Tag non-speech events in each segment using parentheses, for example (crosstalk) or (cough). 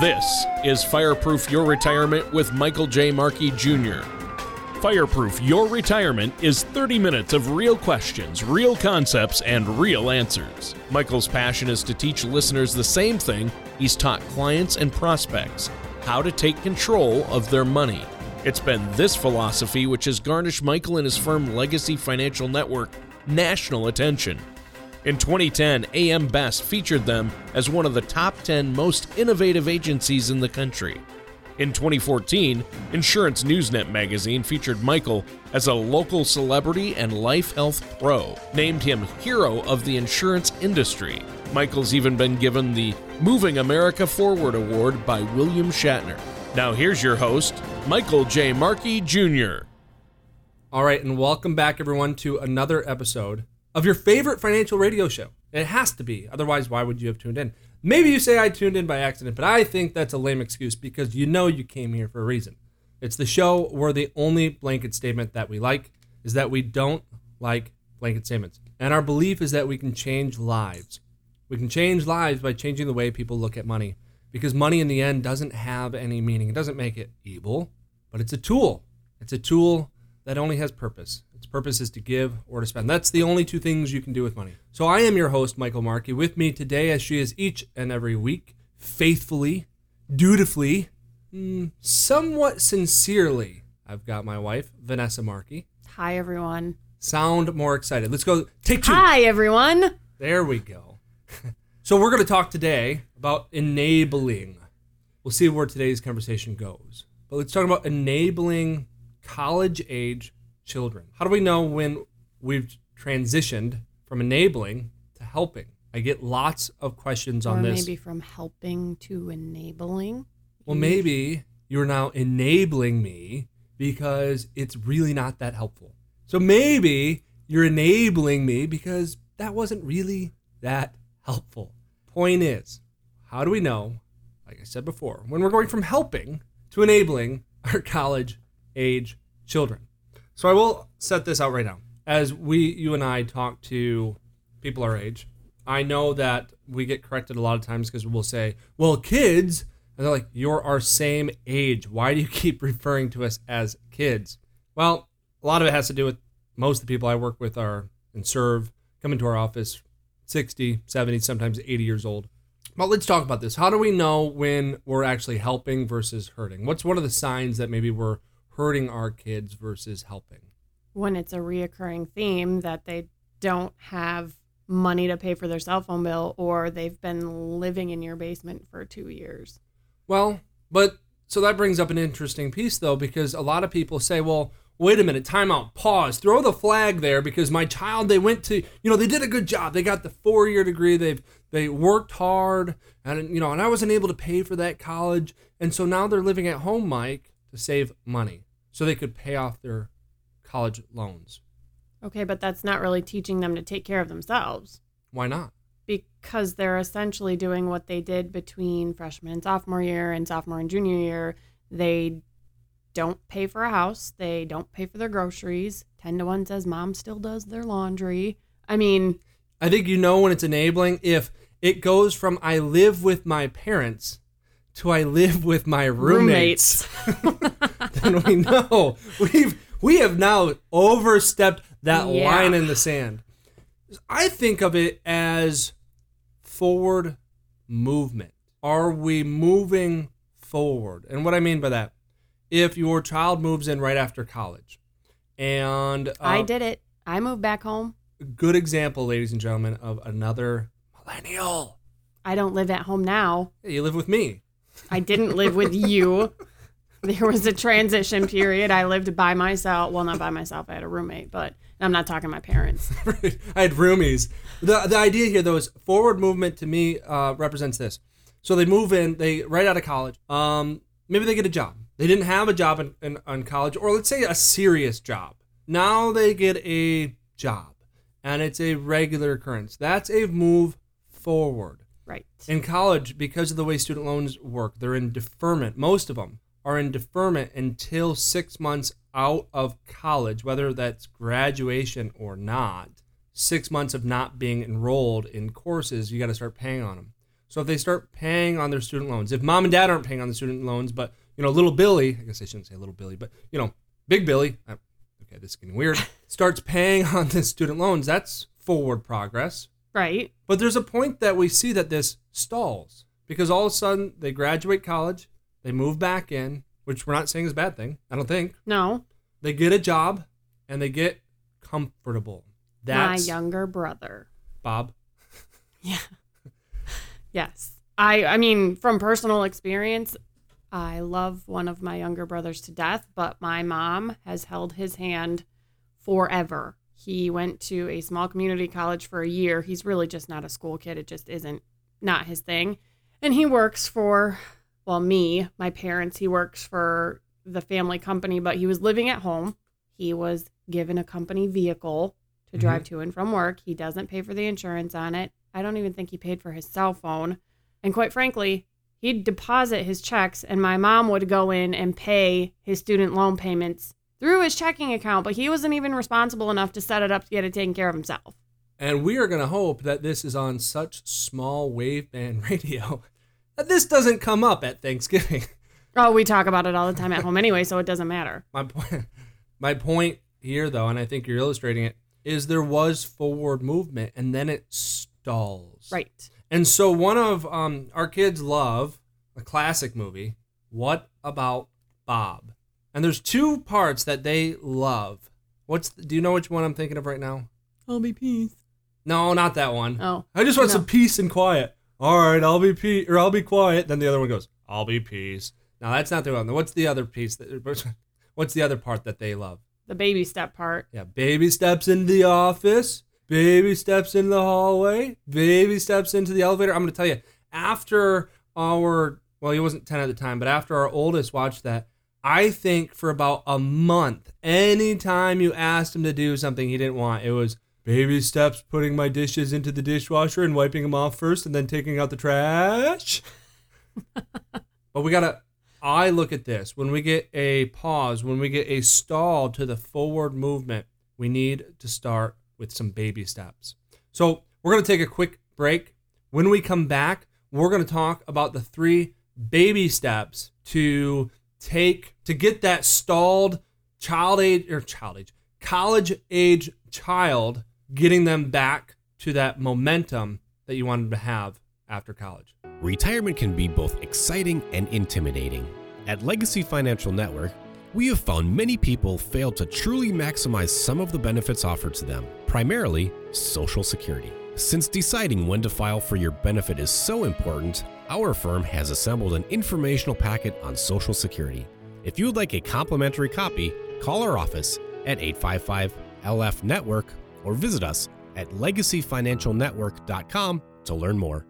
This is Fireproof Your Retirement with Michael J. Markey Jr. Fireproof Your Retirement is 30 minutes of real questions, real concepts, and real answers. Michael's passion is to teach listeners the same thing he's taught clients and prospects how to take control of their money. It's been this philosophy which has garnished Michael and his firm Legacy Financial Network national attention. In 2010, AM Best featured them as one of the top 10 most innovative agencies in the country. In 2014, Insurance Newsnet magazine featured Michael as a local celebrity and life health pro, named him Hero of the Insurance Industry. Michael's even been given the Moving America Forward Award by William Shatner. Now here's your host, Michael J. Markey Jr. All right, and welcome back, everyone, to another episode of your favorite financial radio show. It has to be. Otherwise, why would you have tuned in? Maybe you say I tuned in by accident, but I think that's a lame excuse because you know you came here for a reason. It's the show where the only blanket statement that we like is that we don't like blanket statements. And our belief is that we can change lives. We can change lives by changing the way people look at money because money in the end doesn't have any meaning. It doesn't make it evil, but it's a tool. It's a tool that only has purpose. Its purpose is to give or to spend. That's the only two things you can do with money. So I am your host, Michael Markey. With me today, as she is each and every week, faithfully, dutifully, mm, somewhat sincerely, I've got my wife, Vanessa Markey. Hi, everyone. Sound more excited. Let's go. Take two. Hi, everyone. There we go. (laughs) so we're going to talk today about enabling. We'll see where today's conversation goes. But let's talk about enabling college age children. How do we know when we've transitioned from enabling to helping? I get lots of questions on or this. maybe from helping to enabling. Well, maybe you're now enabling me because it's really not that helpful. So maybe you're enabling me because that wasn't really that helpful. Point is, how do we know, like I said before, when we're going from helping to enabling our (laughs) college age children? So I will set this out right now. As we, you and I talk to people our age, I know that we get corrected a lot of times because we'll say, well, kids, and they're like, you're our same age. Why do you (laughs) keep referring to us as kids? Well, a lot of it has to do with most of the people I work with are and serve, come into our office 60, 70, sometimes 80 years old. But let's talk about this. How do we know when we're actually helping versus hurting? What's one of the signs that maybe we're hurting our kids versus helping? When it's a reoccurring theme that they don't have money to pay for their cell phone bill or they've been living in your basement for two years. Well, but so that brings up an interesting piece though, because a lot of people say, well, wait a minute, time out, pause, throw the flag there because my child, they went to, you know, they did a good job. They got the four year degree. They've, they worked hard and, you know, and I wasn't able to pay for that college. And so now they're living at home, Mike, to save money so they could pay off their college loans. Okay, but that's not really teaching them to take care of themselves Why not? because they're essentially doing what they did between freshman and sophomore year and sophomore and junior year. They don't pay for a house, they don't pay for their groceries. 10 to 1 says mom still does their laundry. I mean, I think you know when it's enabling if it goes from I live with my parents to I live with my roommates. (laughs) then we know we've we have now overstepped that Yeah. line in the sand. I think of it as forward movement. Are we moving forward? And what I mean by that, if your child moves in right after college, and uh, I did it. I moved back home. good example, ladies and gentlemen, of another millennial. I don't live at home now. Hey, you live with me. I didn't live with you. There was a transition period. I lived by myself. Well, not by myself. I had a roommate, but I'm not talking my parents. (laughs) I had roomies. The the idea here though is forward movement to me uh, represents this. So they move in, they right out of college. Um, maybe they get a job. They didn't have a job in, in, in college, or let's say a serious job. Now they get a job, and it's a regular occurrence. That's a move forward. Right. In college, because of the way student loans work, they're in deferment. Most of them are in deferment until six months out of college, whether that's graduation or not. Six months of not being enrolled in courses, you got to start paying on them. So if they start paying on their student loans, if mom and dad aren't paying on the student loans, but you know, little Billy, I guess I shouldn't say little Billy, but you know, big Billy, uh, okay, this is getting weird, (laughs) starts paying on the student loans, that's forward progress. Right. But there's a point that we see that this stalls because all of a sudden they graduate college, they move back in, which we're not saying is a bad thing, I don't think. No. They get a job and they get comfortable. That's my younger brother. Bob. (laughs) Yeah. yes. I I mean, from personal experience, I love one of my younger brothers to death, but my mom has held his hand forever. He went to a small community college for a year. He's really just not a school kid. It just isn't not his thing. And he works for well, me, my parents, he works for the family company, but he was living at home. He was given a company vehicle to mm-hmm. drive to and from work. He doesn't pay for the insurance on it. I don't even think he paid for his cell phone. And quite frankly, he'd deposit his checks and my mom would go in and pay his student loan payments through his checking account, but he wasn't even responsible enough to set it up to get it taken care of himself. And we are going to hope that this is on such small waveband (laughs) radio that this doesn't come up at Thanksgiving. (laughs) Oh, we talk about it all the time at home anyway, so it doesn't matter. (laughs) My point, my point here, though, and I think you're illustrating it, is there was forward movement and then it stalls. Right. And so one of um, our kids love a classic movie. What about Bob? And there's two parts that they love. What's the, do you know which one I'm thinking of right now? I'll be peace. No, not that one. Oh. I just want No. some peace and quiet. All right, I'll be peace or I'll be quiet. Then the other one goes, I'll be peace. Now that's not the one. What's the other piece? That, what's the other part that they love? The baby step part. Yeah, baby steps into the office. Baby steps into the hallway. Baby steps into the elevator. I'm going to tell you, after our, well, he wasn't 10 at the time, but after our oldest watched that, I think for about a month, anytime you asked him to do something he didn't want, it was baby steps putting my dishes into the dishwasher and wiping them off first and then taking out the trash. (laughs) but we got to, I look at this when we get a pause, when we get a stall to the forward movement, we need to start with some baby steps. So we're going to take a quick break. When we come back, we're going to talk about the three baby steps to take to get that stalled child age or child age college age child getting them back to that momentum that you wanted to have after college. Retirement can be both exciting and intimidating. At Legacy Financial Network, we have found many people fail to truly maximize some of the benefits offered to them, primarily Social Security. Since deciding when to file for your benefit is so important, our firm has assembled an informational packet on Social Security. If you would like a complimentary copy, call our office at 855 LF Network or visit us at legacyfinancialnetwork.com to learn more.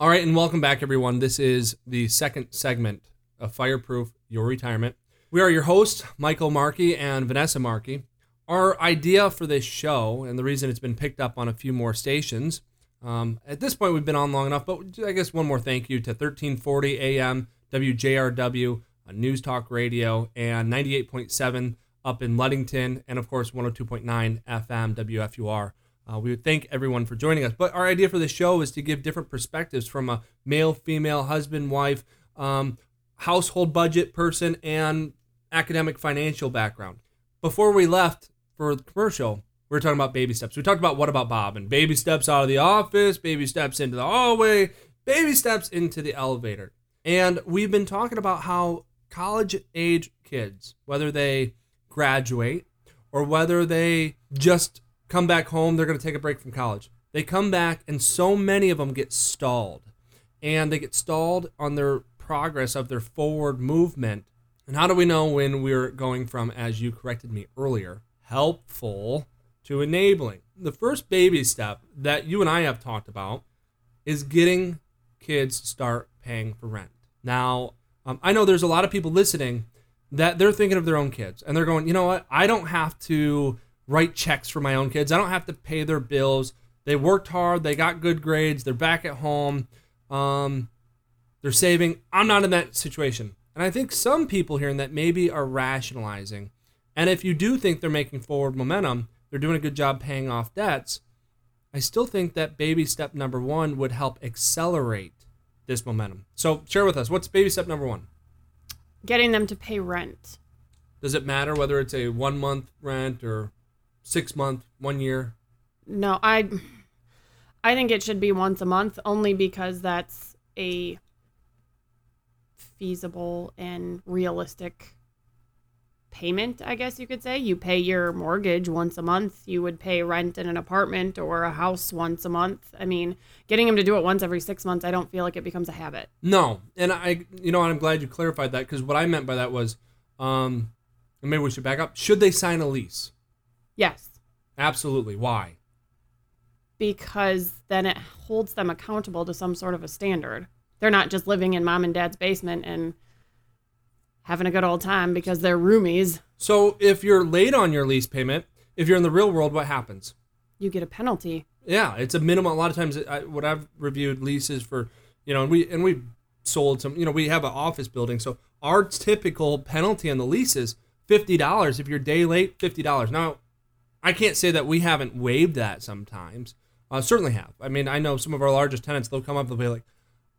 All right, and welcome back, everyone. This is the second segment of Fireproof Your Retirement. We are your hosts, Michael Markey and Vanessa Markey. Our idea for this show, and the reason it's been picked up on a few more stations, um, at this point we've been on long enough, but I guess one more thank you to 1340 AM WJRW, uh, News Talk Radio, and 98.7 up in Ludington, and of course 102.9 FM WFUR. Uh, we would thank everyone for joining us. But our idea for this show is to give different perspectives from a male, female, husband, wife, um, household budget person, and academic financial background. Before we left for the commercial, we were talking about baby steps. We talked about what about Bob and baby steps out of the office, baby steps into the hallway, baby steps into the elevator. And we've been talking about how college age kids, whether they graduate or whether they just come back home, they're going to take a break from college. They come back, and so many of them get stalled. And they get stalled on their progress of their forward movement. And how do we know when we're going from, as you corrected me earlier, helpful to enabling? The first baby step that you and I have talked about is getting kids to start paying for rent. Now, um, I know there's a lot of people listening that they're thinking of their own kids and they're going, you know what? I don't have to write checks for my own kids. I don't have to pay their bills. They worked hard. They got good grades. They're back at home. Um, they're saving. I'm not in that situation. And I think some people hearing that maybe are rationalizing. And if you do think they're making forward momentum, they're doing a good job paying off debts. I still think that baby step number one would help accelerate this momentum. So share with us what's baby step number one. Getting them to pay rent. Does it matter whether it's a one month rent or six month, one year? No, I I think it should be once a month only because that's a feasible and realistic payment, I guess you could say. You pay your mortgage once a month. You would pay rent in an apartment or a house once a month. I mean, getting them to do it once every six months, I don't feel like it becomes a habit. No, and I, you know, I'm glad you clarified that because what I meant by that was, um, and maybe we should back up. Should they sign a lease? Yes, Absolutely. Why? because then it holds them accountable to some sort of a standard. They're not just living in mom and dad's basement and having a good old time because they're roomies. So if you're late on your lease payment, if you're in the real world, what happens? You get a penalty. Yeah, it's a minimum. A lot of times, I, what I've reviewed leases for, you know, and we and we sold some. You know, we have an office building, so our typical penalty on the lease is fifty dollars if you're day late. Fifty dollars. Now, I can't say that we haven't waived that sometimes. Uh, certainly have. I mean, I know some of our largest tenants. They'll come up. They'll be like,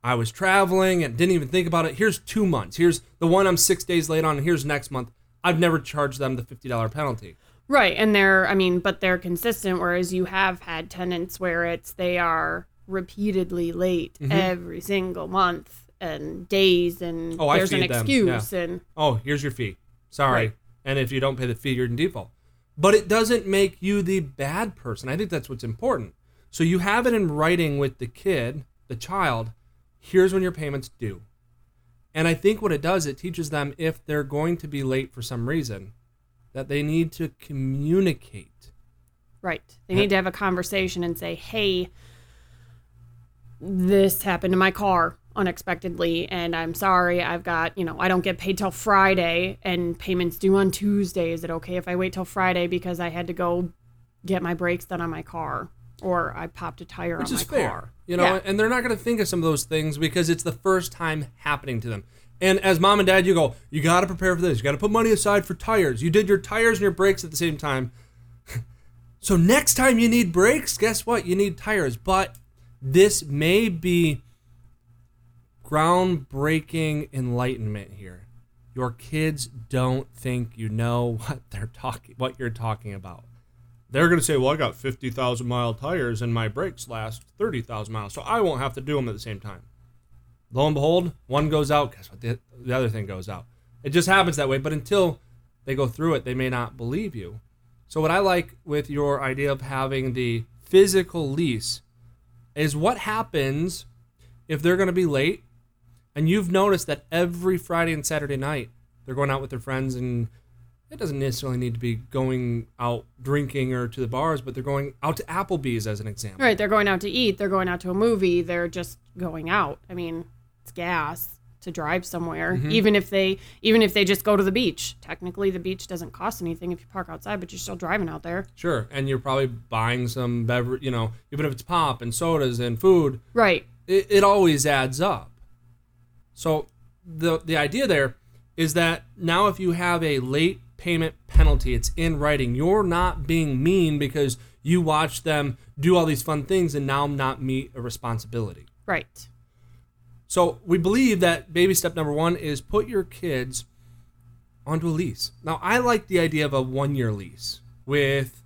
"I was traveling and didn't even think about it. Here's two months. Here's the one I'm six days late on. And here's next month. I've never charged them the fifty dollar penalty. Right. And they're, I mean, but they're consistent, whereas you have had tenants where it's they are repeatedly late Mm-hmm. every single month and days, and Oh, there's an excuse. And oh, here's your fee. Sorry. Right. And if you don't pay the fee, you're in default. But it doesn't make you the bad person. I think that's what's important. So you have it in writing with the kid, the child, here's when your payments due. And I think what it does, it teaches them if they're going to be late for some reason, that they need to communicate. Right. They need to have a conversation and say, hey, this happened to my car unexpectedly, and I'm sorry. I've got, you know, I don't get paid till Friday, and payments due on Tuesday. Is it okay if I wait till Friday because I had to go get my brakes done on my car? Or I popped a tire which on my fair car. You know Yeah. and they're not going to think of some of those things because it's the first time happening to them. And as mom and dad you go you got to prepare for this. You got to put money aside for tires. You did your tires and your brakes at the same time. (laughs) So next time you need brakes guess what? You need tires. But this may be groundbreaking enlightenment here. Your kids don't think you know (laughs) what they're talking what you're talking about they're going to say, well, I got 50,000 mile tires and my brakes last 30,000 miles, so I won't have to do them at the same time. Lo and behold, one goes out, guess what? The, the other thing goes out. It just happens that way, but until they go through it, they may not believe you. So, what I like with your idea of having the physical lease is what happens if they're going to be late and you've noticed that every Friday and Saturday night they're going out with their friends and it doesn't necessarily need to be going out drinking or to the bars, but they're going out to Applebee's as an example. Right. They're going out to eat. They're going out to a movie. They're just going out. I mean, it's gas to drive somewhere. Mm-hmm. Even if they even if they just go to the beach. Technically, the beach doesn't cost anything if you park outside, but you're still driving out there. Sure, and you're probably buying some beverage, you know, even if it's pop and sodas and food, Right. it, it always adds up. So the the idea there is that now if you have a late payment penalty, it's in writing. You're not being mean because you watch them do all these fun things and now not meet a responsibility. Right. So we believe that baby step number one is put your kids onto a lease. Now I like the idea of a one year lease with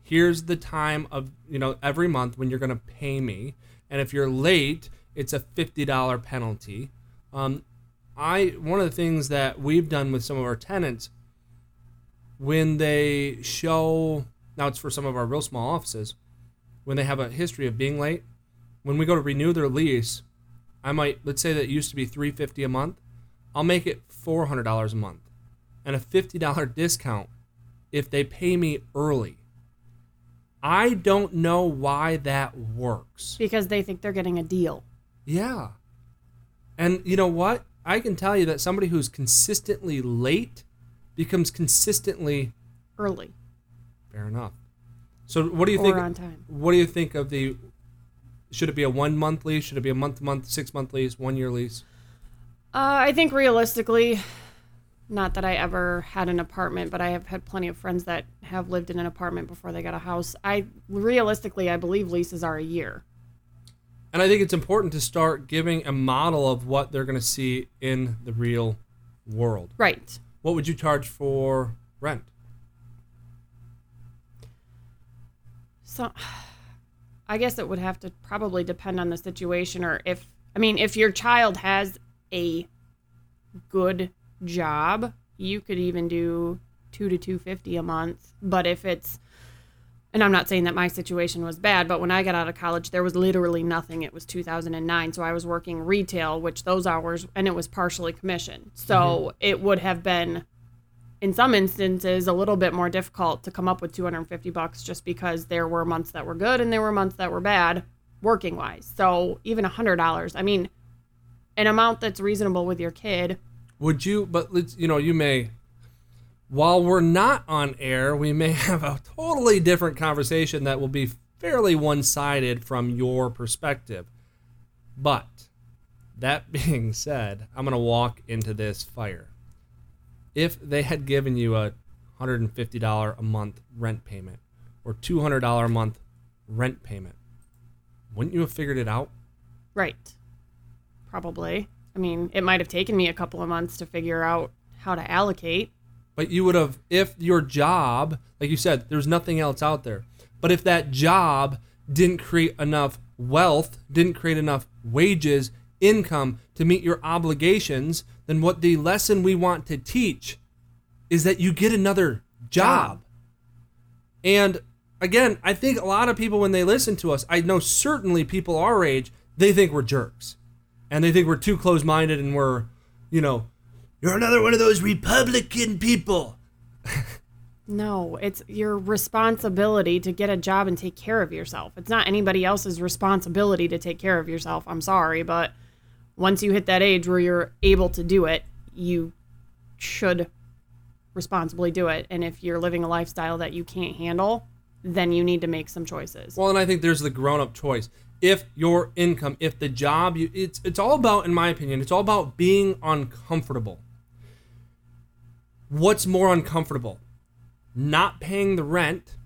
here's the time of you know every month when you're going to pay me, and if you're late, it's a fifty dollar penalty. Um, I one of the things that we've done with some of our tenants when they show now it's for some of our real small offices when they have a history of being late when we go to renew their lease I might let's say that it used to be 350 a month. I'll make it $400 a month and a $50 discount if they pay me early. I don't know why that works. Because they think they're getting a deal. Yeah. And you know what? I can tell you that somebody who's consistently late becomes consistently Early fair enough. So what do you or think on time. what do you think of the should it be a 1 month lease? Should it be a month month, 6 month lease, 1 year lease? Uh, I think realistically, Not that I ever had an apartment, but I have had plenty of friends that have lived in an apartment before they got a house. I realistically, I believe leases are a year. And I think it's important to start giving a model of what they're going to see in the real world. Right. What would you charge for rent? So I guess it would have to probably depend on the situation or if I mean if your child has a good job, you could even do 2 to 250 a month, but if it's and I'm not saying that my situation was bad, but when I got out of college, there was literally nothing. It was 2009. So I was working retail, which those hours, and it was partially commission. So mm-hmm. it would have been, in some instances, a little bit more difficult to come up with 250 bucks just because there were months that were good and there were months that were bad working wise. So even $100, I mean, an amount that's reasonable with your kid. Would you, but let's, you know, you may while we're not on air, we may (laughs) have a totally different conversation that will be fairly one sided from your perspective. But that (laughs) being said, I'm going to walk into this fire. If they had given you a $150 a month rent payment or $200 a month rent payment, wouldn't you have figured it out? Right. Probably. I mean, it might have taken me a couple of months to figure out how to allocate but you would have, if your job, like you said, there's nothing else out there. But if that job didn't create enough wealth, didn't create enough wages, income to meet your obligations, then what the lesson we want to teach is that you get another job. And again, I think a lot of people, when they listen to us, I know certainly people our age, they think we're jerks. And they think we're too close minded and we're, you know, you're another one of those Republican people. no, it's your responsibility to get a job and take care of yourself. It's not anybody else's responsibility to take care of yourself. I'm sorry, but once you hit that age where you're able to do it, you should responsibly do it. And if you're living a lifestyle that you can't handle, then you need to make some choices. Well, and I think there's the grown up choice. If your income, if the job you it's it's all about in my opinion, it's all about being uncomfortable what's more uncomfortable? Not paying the rent,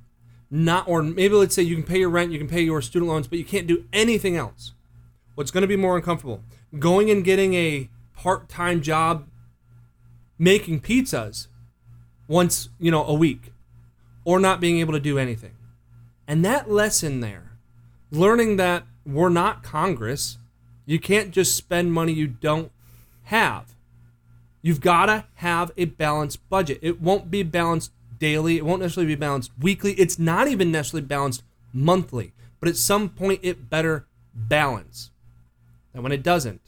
not or maybe let's say you can pay your rent, you can pay your student loans, but you can't do anything else. What's going to be more uncomfortable? Going and getting a part-time job making pizzas once, you know, a week or not being able to do anything. And that lesson there, learning that we're not Congress, you can't just spend money you don't have. You've got to have a balanced budget. It won't be balanced daily, it won't necessarily be balanced weekly. It's not even necessarily balanced monthly, but at some point it better balance. And when it doesn't,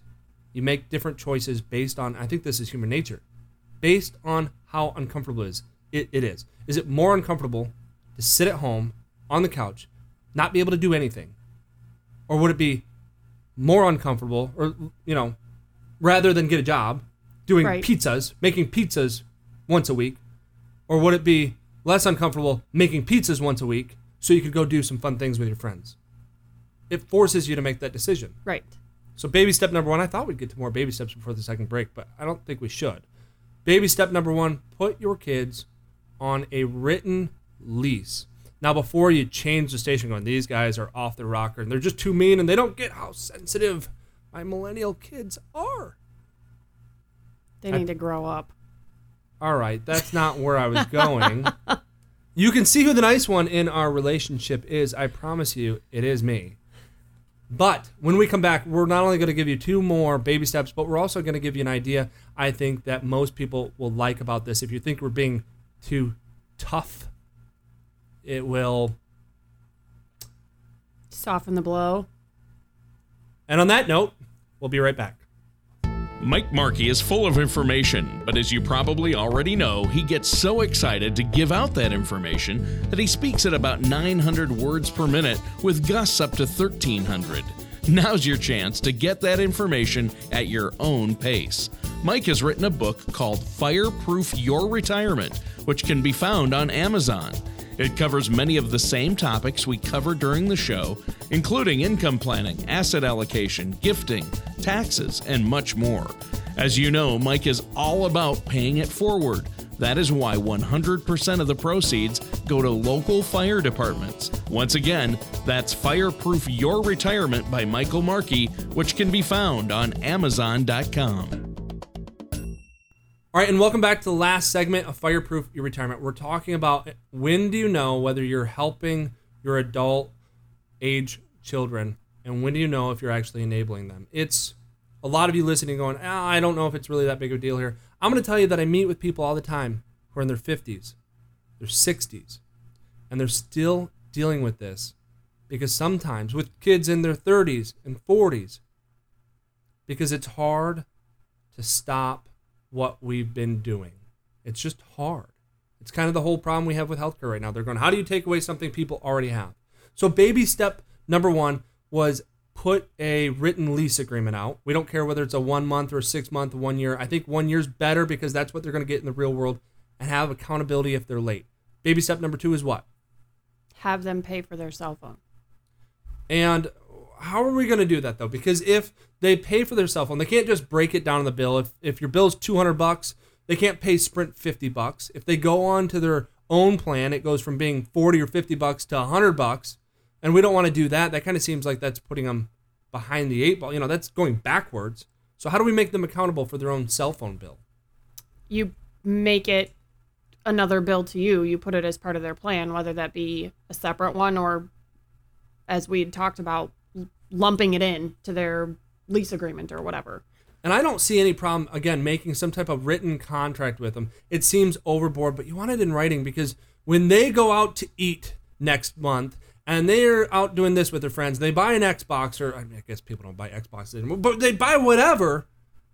you make different choices based on, I think this is human nature, based on how uncomfortable it is. It, it is. Is it more uncomfortable to sit at home on the couch, not be able to do anything? Or would it be more uncomfortable, or, you know, rather than get a job, doing right. pizzas, making pizzas once a week? Or would it be less uncomfortable making pizzas once a week so you could go do some fun things with your friends? It forces you to make that decision. Right. So, baby step number one, I thought we'd get to more baby steps before the second break, but I don't think we should. Baby step number one put your kids on a written lease. Now, before you change the station going, these guys are off the rocker and they're just too mean and they don't get how sensitive my millennial kids are. They need I, to grow up. All right, that's not where I was going. (laughs) you can see who the nice one in our relationship is. I promise you, it is me. But when we come back, we're not only going to give you two more baby steps, but we're also going to give you an idea I think that most people will like about this. If you think we're being too tough, it will soften the blow. And on that note, we'll be right back. Mike Markey is full of information, but as you probably already know, he gets so excited to give out that information that he speaks at about 900 words per minute with gusts up to 1300. Now's your chance to get that information at your own pace. Mike has written a book called Fireproof Your Retirement, which can be found on Amazon. It covers many of the same topics we cover during the show, including income planning, asset allocation, gifting, taxes, and much more. As you know, Mike is all about paying it forward. That is why 100% of the proceeds go to local fire departments. Once again, that's Fireproof Your Retirement by Michael Markey, which can be found on Amazon.com. All right, and welcome back to the last segment of Fireproof Your Retirement. We're talking about when do you know whether you're helping your adult age children, and when do you know if you're actually enabling them? It's a lot of you listening going, ah, I don't know if it's really that big of a deal here. I'm going to tell you that I meet with people all the time who are in their 50s, their 60s, and they're still dealing with this because sometimes with kids in their 30s and 40s, because it's hard to stop what we've been doing. It's just hard. It's kind of the whole problem we have with healthcare right now. They're going, how do you take away something people already have? So, baby step number one was put a written lease agreement out. We don't care whether it's a one month or a six month, one year. I think one year's better because that's what they're going to get in the real world and have accountability if they're late. Baby step number two is what? Have them pay for their cell phone. And how are we going to do that though? Because if they pay for their cell phone, they can't just break it down on the bill. If if your bill's 200 bucks, they can't pay Sprint 50 bucks. If they go on to their own plan, it goes from being 40 or 50 bucks to 100 bucks. And we don't want to do that. That kind of seems like that's putting them behind the eight ball. You know, that's going backwards. So how do we make them accountable for their own cell phone bill? You make it another bill to you. You put it as part of their plan, whether that be a separate one or, as we talked about, lumping it in to their lease agreement or whatever. And I don't see any problem, again, making some type of written contract with them. It seems overboard, but you want it in writing because when they go out to eat next month and they're out doing this with their friends, they buy an Xbox, or I, mean, I guess people don't buy Xboxes anymore, but they buy whatever,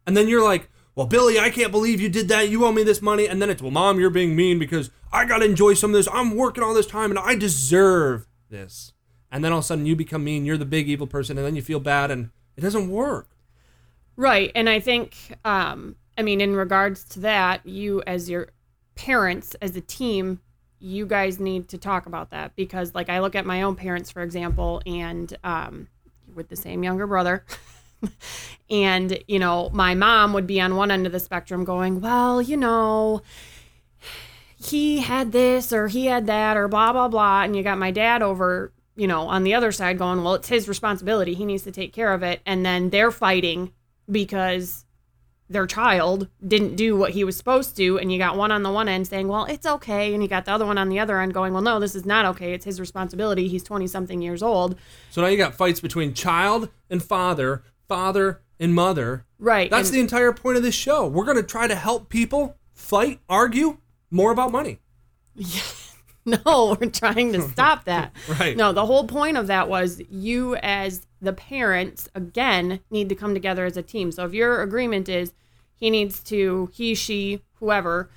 and then you're like, well, Billy, I can't believe you did that. You owe me this money. And then it's, well, mom, you're being mean because I got to enjoy some of this. I'm working all this time and I deserve this. And then all of a sudden you become mean. You're the big evil person. And then you feel bad and it doesn't work. Right. And I think, um, I mean, in regards to that, you as your parents, as a team, you guys need to talk about that because, like, I look at my own parents, for example, and um, with the same younger brother. (laughs) and, you know, my mom would be on one end of the spectrum going, well, you know, he had this or he had that or blah, blah, blah. And you got my dad over, you know, on the other side going, well, it's his responsibility. He needs to take care of it. And then they're fighting because their child didn't do what he was supposed to and you got one on the one end saying well it's okay and you got the other one on the other end going well no this is not okay it's his responsibility he's 20 something years old So now you got fights between child and father, father and mother. right That's and- the entire point of this show. We're going to try to help people fight, argue more about money. (laughs) (laughs) no we're trying to stop (laughs) that Right. no the whole point of that was you as the parents again need to come together as a team so if your agreement is he needs to he she whoever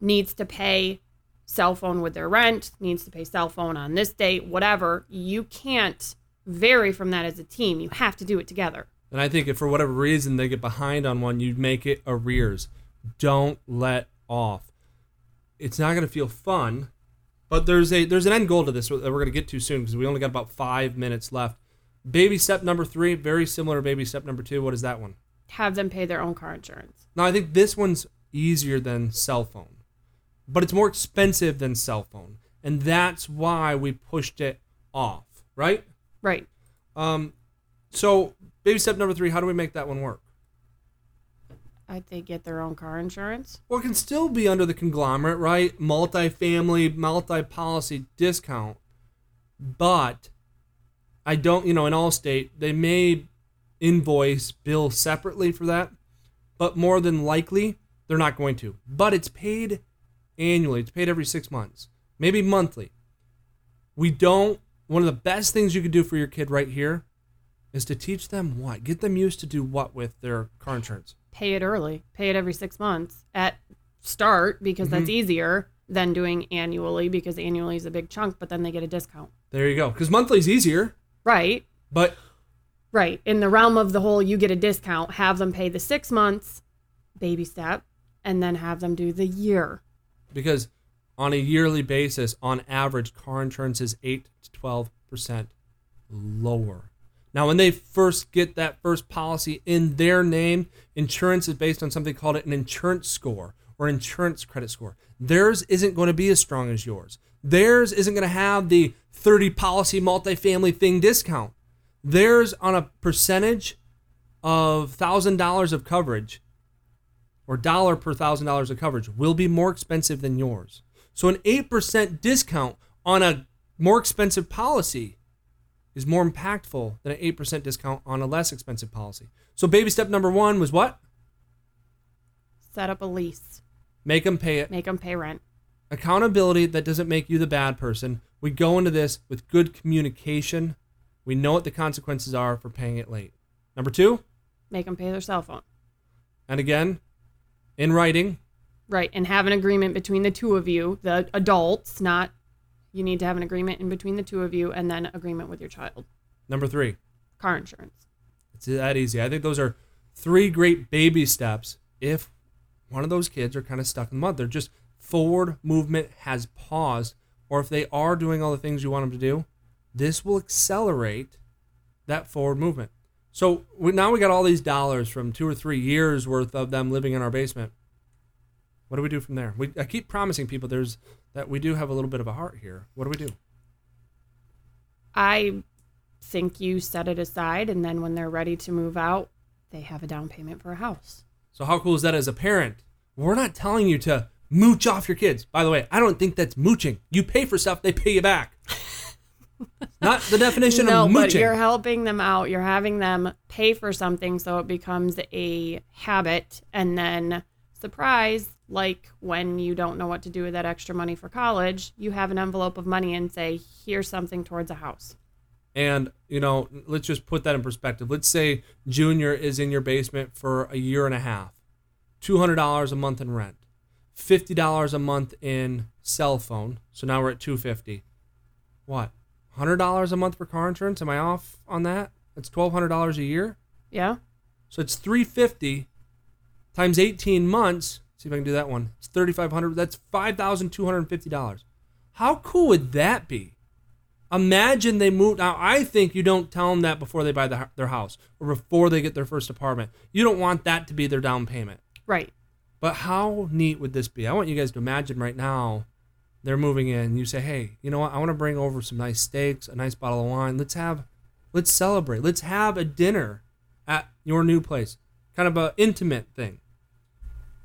needs to pay cell phone with their rent needs to pay cell phone on this date whatever you can't vary from that as a team you have to do it together And I think if for whatever reason they get behind on one, you make it arrears. Don't let off. It's not going to feel fun, but there's a there's an end goal to this that we're going to get to soon because we only got about five minutes left. Baby step number three, very similar to baby step number two. What is that one? have them pay their own car insurance Now I think this one's easier than cell phone, but it's more expensive than cell phone, and that's why we pushed it off. Right? right Um, so baby step number three, how do we make that one work? I they get their own car insurance Well, it can still be under the conglomerate, right? Multi-family, multi-policy discount. But I don't, you know, in Allstate, they may invoice bill separately for that, but more than likely they're not going to. But it's paid annually. It's paid every 6 months, maybe monthly. We don't one of the best things you could do for your kid right here is to teach them what? Get them used to do what with their car insurance. Pay it early, pay it every six months at start because that's mm-hmm. easier than doing annually because annually is a big chunk, but then they get a discount. There you go. Cuz monthly is easier, Right. but Right. In the realm of the whole, you get a discount, have them pay the six months baby step, and then have them do the year. because on a yearly basis, on average, car insurance is 8 to 12% lower. Now, when they first get that first policy in their name, insurance is based on something called an insurance score or insurance credit score. Theirs isn't going to be as strong as yours. Theirs isn't going to have the 30 policy multifamily thing discount. Theirs on a percentage of $1,000 of coverage or dollar per $1,000 of coverage will be more expensive than yours. So an 8% discount on a more expensive policy is more impactful than an 8% discount on a less expensive policy. So baby step number 1 was what? Set up a lease. Make them pay it. Make them pay rent. Accountability that doesn't make you the bad person. We go into this with good communication. We know what the consequences are for paying it late. Number 2, Make them pay their cell phone. and again, in writing, Right. And have an agreement between the two of you, the adults, not you need to have an agreement in between the two of you and then agreement with your child. number 3, Car insurance. It's that easy. I think those are three great baby steps if one of those kids are kind of stuck in the mud. They're just forward movement has paused, or if they are doing all the things you want them to do, this will accelerate that forward movement. So we, now we got all these dollars from two or three years worth of them living in our basement. What do we do from there? We, I keep promising people there's that we do have a little bit of a heart here. What do we do? I think you set it aside and then when they're ready to move out, they have a down payment for a house. So how cool is that as a parent? We're not telling you to mooch off your kids. By the way, I don't think that's mooching. You pay for stuff, they pay you back. (laughs) not the definition no, of but mooching. you're helping them out. You're having them pay for something so it becomes a habit. And then, surprise, like when you don't know what to do with that extra money for college, you have an envelope of money and say, here's something towards a house. And, you know, let's just put that in perspective. Let's say Junior is in your basement for a year and a half. $200 a month in rent. $50 a month in cell phone. So now we're at 250. What? $100 a month for car insurance? Am I off on that? That's $1200 a year? Yeah? So it's 350 times 18 months. See if I can do that one. It's 3500 That's $5,250. How cool would that be? Imagine they move. Now, I think you don't tell them that before they buy the, their house or before they get their first apartment. You don't want that to be their down payment. Right. But how neat would this be? I want you guys to imagine right now they're moving in. You say, hey, you know what? I want to bring over some nice steaks, a nice bottle of wine. Let's have, let's celebrate. Let's have a dinner at your new place. Kind of a intimate thing.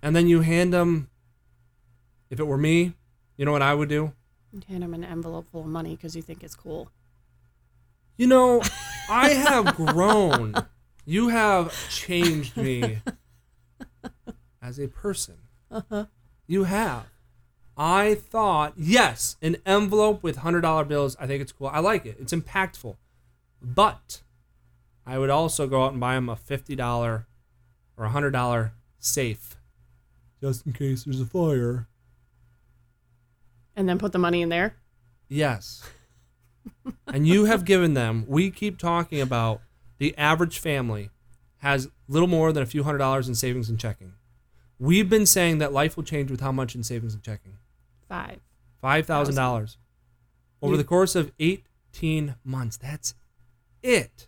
And then you hand them, if it were me, you know what I would do? You hand them an envelope full of money because you think it's cool. You know, (laughs) I have grown. You have changed me (laughs) as a person. Uh-huh. You have. I thought, yes, an envelope with $100 bills, I think it's cool. I like it. It's impactful. But I would also go out and buy them a $50 or $100 safe just in case there's a fire. And then put the money in there. Yes. and you have given them, we keep talking about the average family has little more than a few hundred dollars in savings and checking. We've been saying that life will change with how much in savings and checking? Five. $5,000 over You- the course of 18 months. That's it.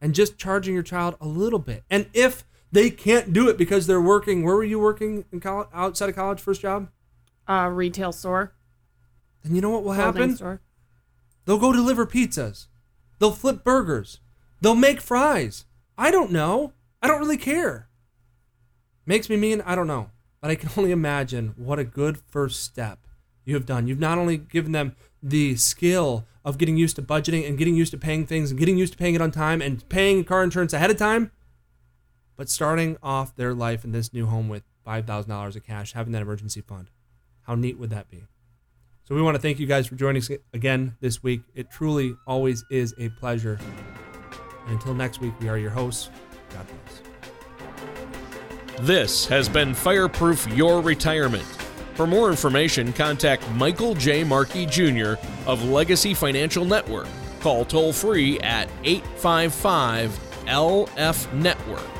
And just charging your child a little bit. And if they can't do it because they're working, where were you working in college, outside of college, first job? Uh, retail store. And you know what will happen? Store. They'll go deliver pizzas. They'll flip burgers. They'll make fries. I don't know. I don't really care. Makes me mean, I don't know. But I can (laughs) only imagine what a good first step you have done. You've not only given them the skill of getting used to budgeting and getting used to paying things and getting used to paying it on time and paying car insurance ahead of time, but starting off their life in this new home with $5,000 of cash, having that emergency fund. How neat would that be? So we want to thank you guys for joining us again this week. It truly always is a pleasure. And until next week, we are your hosts. God bless. This has been Fireproof Your Retirement. For more information, contact Michael J. Markey Jr. of Legacy Financial Network. Call toll free at 855 LF Network